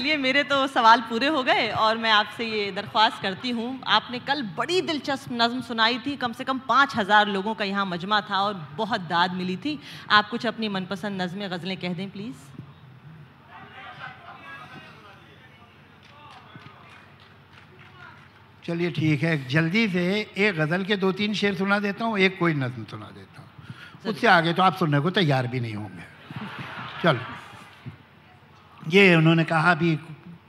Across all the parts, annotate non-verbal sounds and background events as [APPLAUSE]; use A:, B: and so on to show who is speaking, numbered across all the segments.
A: चलिए मेरे तो सवाल पूरे हो गए और मैं आपसे ये दरख्वास्त करती हूँ। आपने कल बड़ी दिलचस्प नज्म सुनाई थी। कम से कम पाँच हज़ार लोगों का यहाँ मजमा था और बहुत दाद मिली थी। आप कुछ अपनी मनपसंद नज़में गज़लें कह दें प्लीज़।
B: चलिए ठीक है। जल्दी से एक गज़ल के दो तीन शेर सुना देता हूँ एक कोई नज्म सुना देता हूँ। उससे आगे तो आप सुनने को तैयार भी नहीं होंगे। चलो। ये उन्होंने कहा भी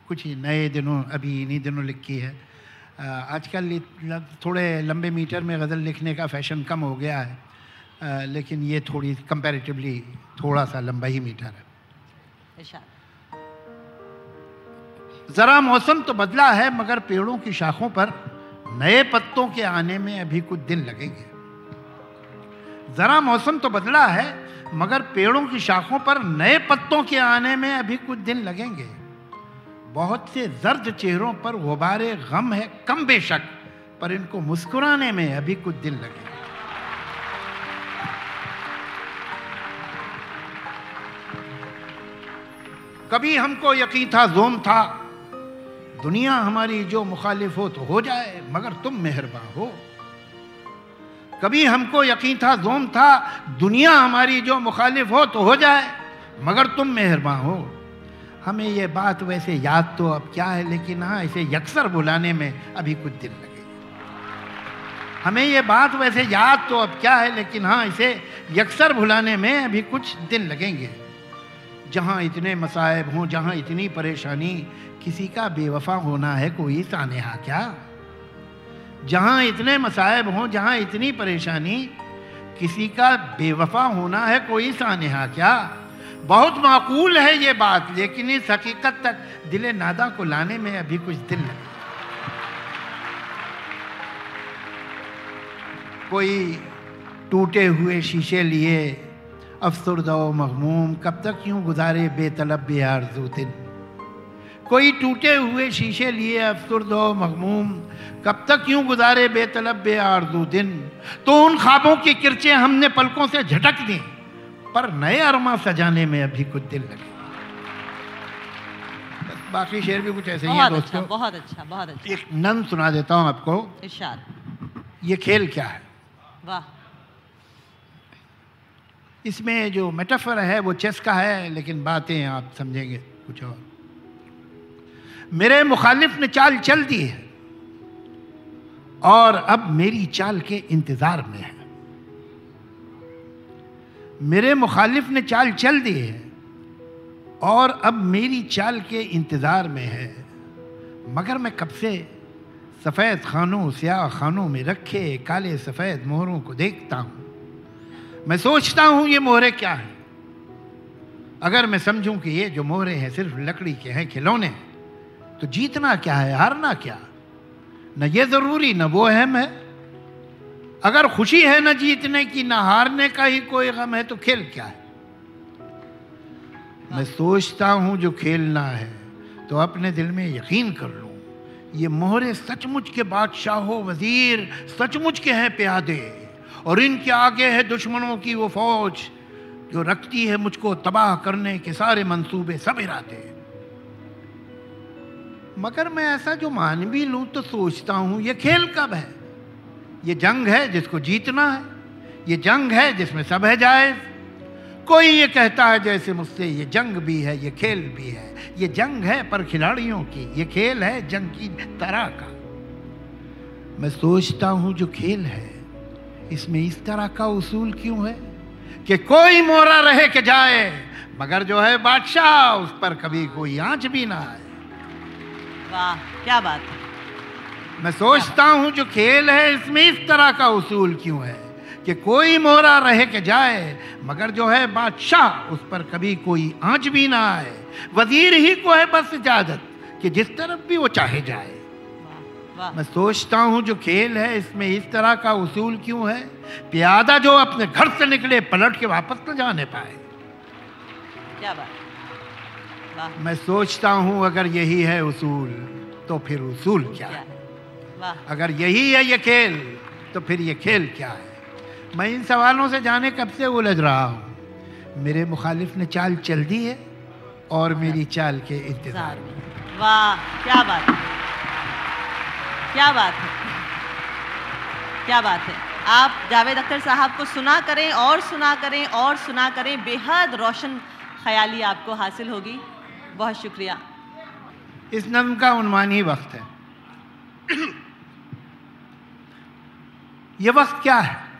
B: कुछ ही नए दिनों अभी इन्हीं दिनों लिखी है। आजकल थोड़े लंबे मीटर में गज़ल लिखने का फ़ैशन कम हो गया है। आ, लेकिन ये थोड़ी कंपैरेटिवली थोड़ा सा लंबा ही मीटर है। ज़रा मौसम तो बदला है मगर पेड़ों की शाखों पर नए पत्तों के आने में अभी कुछ दिन लगेंगे। ज़रा मौसम तो बदला है, मगर पेड़ों की शाखों पर नए पत्तों के आने में अभी कुछ दिन लगेंगे। बहुत से जर्द चेहरों पर गुबारे गम है, कम बेशक, पर इनको मुस्कुराने में अभी कुछ दिन लगेंगे। कभी हमको यकीन था, जोम था, दुनिया हमारी जो मुखालिफ हो तो हो जाए, मगर तुम मेहरबान हो। कभी हमको यकीन था, जोम था, दुनिया हमारी जो मुखालिफ हो तो हो जाए। मगर तुम मेहरबान हो। हमें ये बात वैसे याद तो अब क्या है, लेकिन हाँ इसे यकसर बुलाने में अभी कुछ दिन लगे हमें ये बात वैसे याद तो अब क्या है, लेकिन हाँ इसे यकसर भुलाने में अभी कुछ दिन लगेंगे। जहाँ इतने मसायब हों, जहाँ इतनी परेशानी, किसी का बेवफा होना है कोई सानेहा क्या? जहाँ इतने मसायब हों, जहाँ इतनी परेशानी, किसी का बेवफा होना है कोई सानेहा क्या? बहुत माकूल है ये बात, लेकिन इस हकीकत तक दिल नादा को लाने में अभी कुछ दिन लगे। कोई टूटे हुए शीशे लिए, अफसरदा मखमूम कब तक यूँ गुजारे बेतलब बेआरजू दिन? कोई टूटे हुए शीशे लिए अफसरदा मखमूम कब तक यूँ गुजारे बेतलब बेआरजू दिन? तो उन ख्वाबों की किरचे हमने पलकों से झटक दी पर नए अरमा सजाने में अभी कुछ दिल लगे। बाकी शेर भी कुछ ऐसे ही है
A: बहुत
B: दोस्तों।
A: अच्छा बहुत अच्छा बहुत अच्छा।
B: एक नन सुना देता हूँ आपको। ये खेल क्या है?
A: वाह।
B: इसमें जो मेटाफर है वो चेस का है लेकिन बातें आप समझेंगे कुछ और। मेरे मुखालिफ ने चाल चल दी है। और अब मेरी चाल के इंतज़ार में है। मेरे मुखालिफ ने चाल चल दी है। और अब मेरी चाल के इंतज़ार में है। मगर मैं कब से सफ़ेद खानों, स्याह खानों में रखे काले सफ़ेद मोहरों को देखता हूँ। मैं सोचता हूँ ये मोहरे क्या हैं। अगर मैं समझूं कि ये जो मोहरे हैं सिर्फ़ लकड़ी के हैं, खिलौने तो जीतना क्या है, हारना क्या? न ये ज़रूरी, न वो अहम है। अगर खुशी है न जीतने की, न हारने का ही कोई गम है तो खेल क्या है? मैं सोचता हूँ जो खेलना है तो अपने दिल में यकीन कर लूँ। ये मोहरे सचमुच के बादशाहों वज़ीर सचमुच के हैं प्यादे। और इनके आगे है दुश्मनों की वो फौज, जो रखती है मुझको तबाह करने के सारे मंसूबे सब इरादे। मगर मैं ऐसा जो मान भी लूँ तो सोचता हूँ, ये खेल कब है? ये जंग है जिसको जीतना है, ये जंग है जिसमें सब है जायज़। कोई ये कहता है जैसे मुझसे, ये जंग भी है, ये खेल भी है। ये जंग है पर खिलाड़ियों की, ये खेल है जंग की तरह का। मैं सोचता हूँ जो खेल है, इसमें इस तरह का उसूल क्यों है कि कोई मोरा रहे के जाए, मगर जो है बादशाह, उस पर कभी कोई आँच भी ना आए।
A: वाह क्या बात है।
B: मैं सोचता हूँ जो खेल है इसमें इस तरह का उसूल क्यों है कि कोई मोरा रह के जाए मगर जो है बादशाह उस पर कभी कोई आँच भी ना आए। वज़ीर ही को है बस इजाज़त कि जिस तरफ़ भी वो चाहे जाए। मैं सोचता हूँ जो खेल है इसमें इस तरह का उसूल क्यों है? प्यादा जो अपने घर से निकले पलट के वापस न जाने पाए।
A: क्या बात
B: मैं सोचता हूँ अगर यही है उसूल तो फिर उसूल क्या है?
A: है?
B: अगर यही है ये खेल तो फिर ये खेल क्या है? मैं इन सवालों से जाने कब से उलझ रहा हूँ? मेरे मुखालिफ ने चाल चल दी है और मेरी चाल के इंतज़ार में।
A: वाह क्या बात है। क्या बात है। क्या बात है। आप जावेद अख्तर साहब को सुना करें और सुना करें और सुना करें बेहद रोशन ख्याली आपको हासिल होगी। बहुत शुक्रिया।
B: इस नम का उन्वान ही वक्त है। [CLEARS THROAT] ये वक्त क्या है?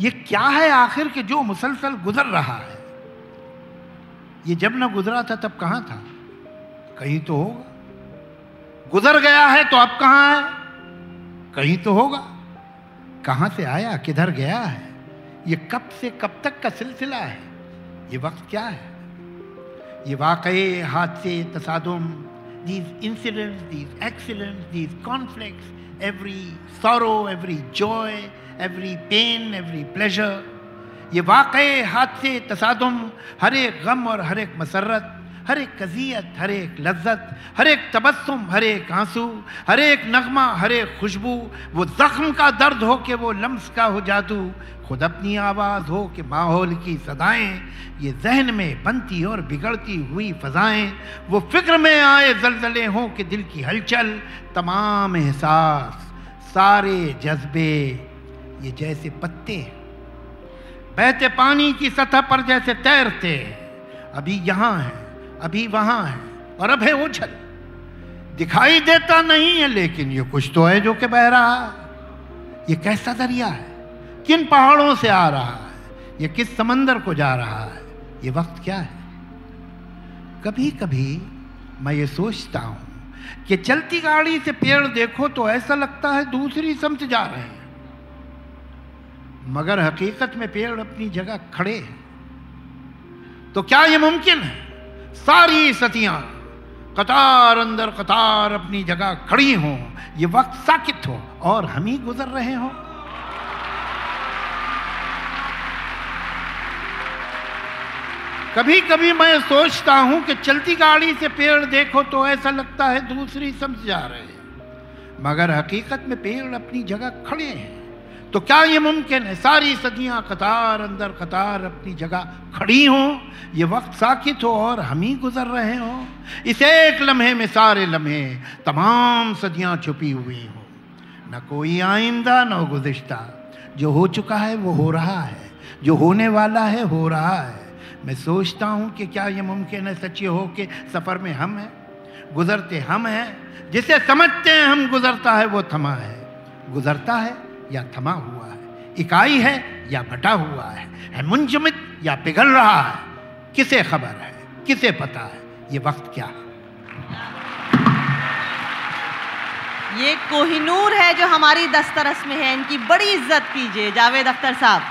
B: ये क्या है आखिर के जो मुसलसल गुजर रहा है? ये जब ना गुजरा था, तब कहाँ था? कहीं तो होगा। गुजर गया है तो अब कहाँ है? कहीं तो होगा। कहाँ से आया, किधर गया है? ये कब से कब तक का सिलसिला है? ये वक्त क्या है? ये वाकई हादसे, तसादम these incidents these accidents these conflicts every sorrow every joy every pain every pleasure ये वाकई हादसे, तसादुम, हर एक गम और हर एक मसरत हर एक कजियत, हर एक लज्जत, हर एक तबस्सुम, हर एक आँसू, हर एक नगमा, हर एक खुशबू, वो जख्म का दर्द हो के वो लम्स का हो जादू, खुद अपनी आवाज़ हो कि माहौल की सदाएँ, ये जहन में बनती और बिगड़ती हुई फजाएँ, वो फ़िक्र में आए जलजले हों कि दिल की हलचल, तमाम एहसास, सारे जज्बे, ये जैसे पत्ते बहते पानी की सतह पर जैसे तैरते अभी यहाँ हैं। अभी वहाँ है और अब है उछल दिखाई देता नहीं है, लेकिन ये कुछ तो है जो कि बह रहा है। ये कैसा दरिया है? किन पहाड़ों से आ रहा है? ये किस समंदर को जा रहा है? ये वक्त क्या है? कभी कभी मैं ये सोचता हूँ कि चलती गाड़ी से पेड़ देखो तो ऐसा लगता है दूसरी समझ जा रहे हैं। मगर हकीकत में पेड़ अपनी जगह खड़े हैं। तो क्या ये मुमकिन है? सारी सतियाँ, कतार अंदर कतार अपनी जगह खड़ी हों, ये वक्त साकित हो और हम ही गुजर रहे हों। कभी कभी मैं सोचता हूँ कि चलती गाड़ी से पेड़ देखो तो ऐसा लगता है दूसरी समझ जा रहे हैं, मगर हकीकत में पेड़ अपनी जगह खड़े हैं। तो क्या ये मुमकिन है? सारी सदियाँ कतार अंदर कतार अपनी जगह खड़ी हों। ये वक्त साकित हो और हम ही गुजर रहे हों। इस एक लम्हे में सारे लम्हे, तमाम सदियाँ छुपी हुई हों। न कोई आइंदा, न गुज्ता जो हो चुका है, वो हो रहा है। जो होने वाला है, हो रहा है। मैं सोचता हूँ कि क्या ये मुमकिन है सच्चे हो के सफ़र में हम हैं? गुजरते हम हैं। जिसे समझते हैं हम गुजरता है, वो थमा है। गुजरता है या थमा हुआ है, इकाई है या बटा हुआ है है मुंजमित या पिघल रहा है, किसे खबर है, किसे पता है, ये वक्त क्या है?
A: ये कोहिनूर है जो हमारी दस्तरस में है, इनकी बड़ी इज़्ज़त कीजिए, जावेद अख्तर साहब।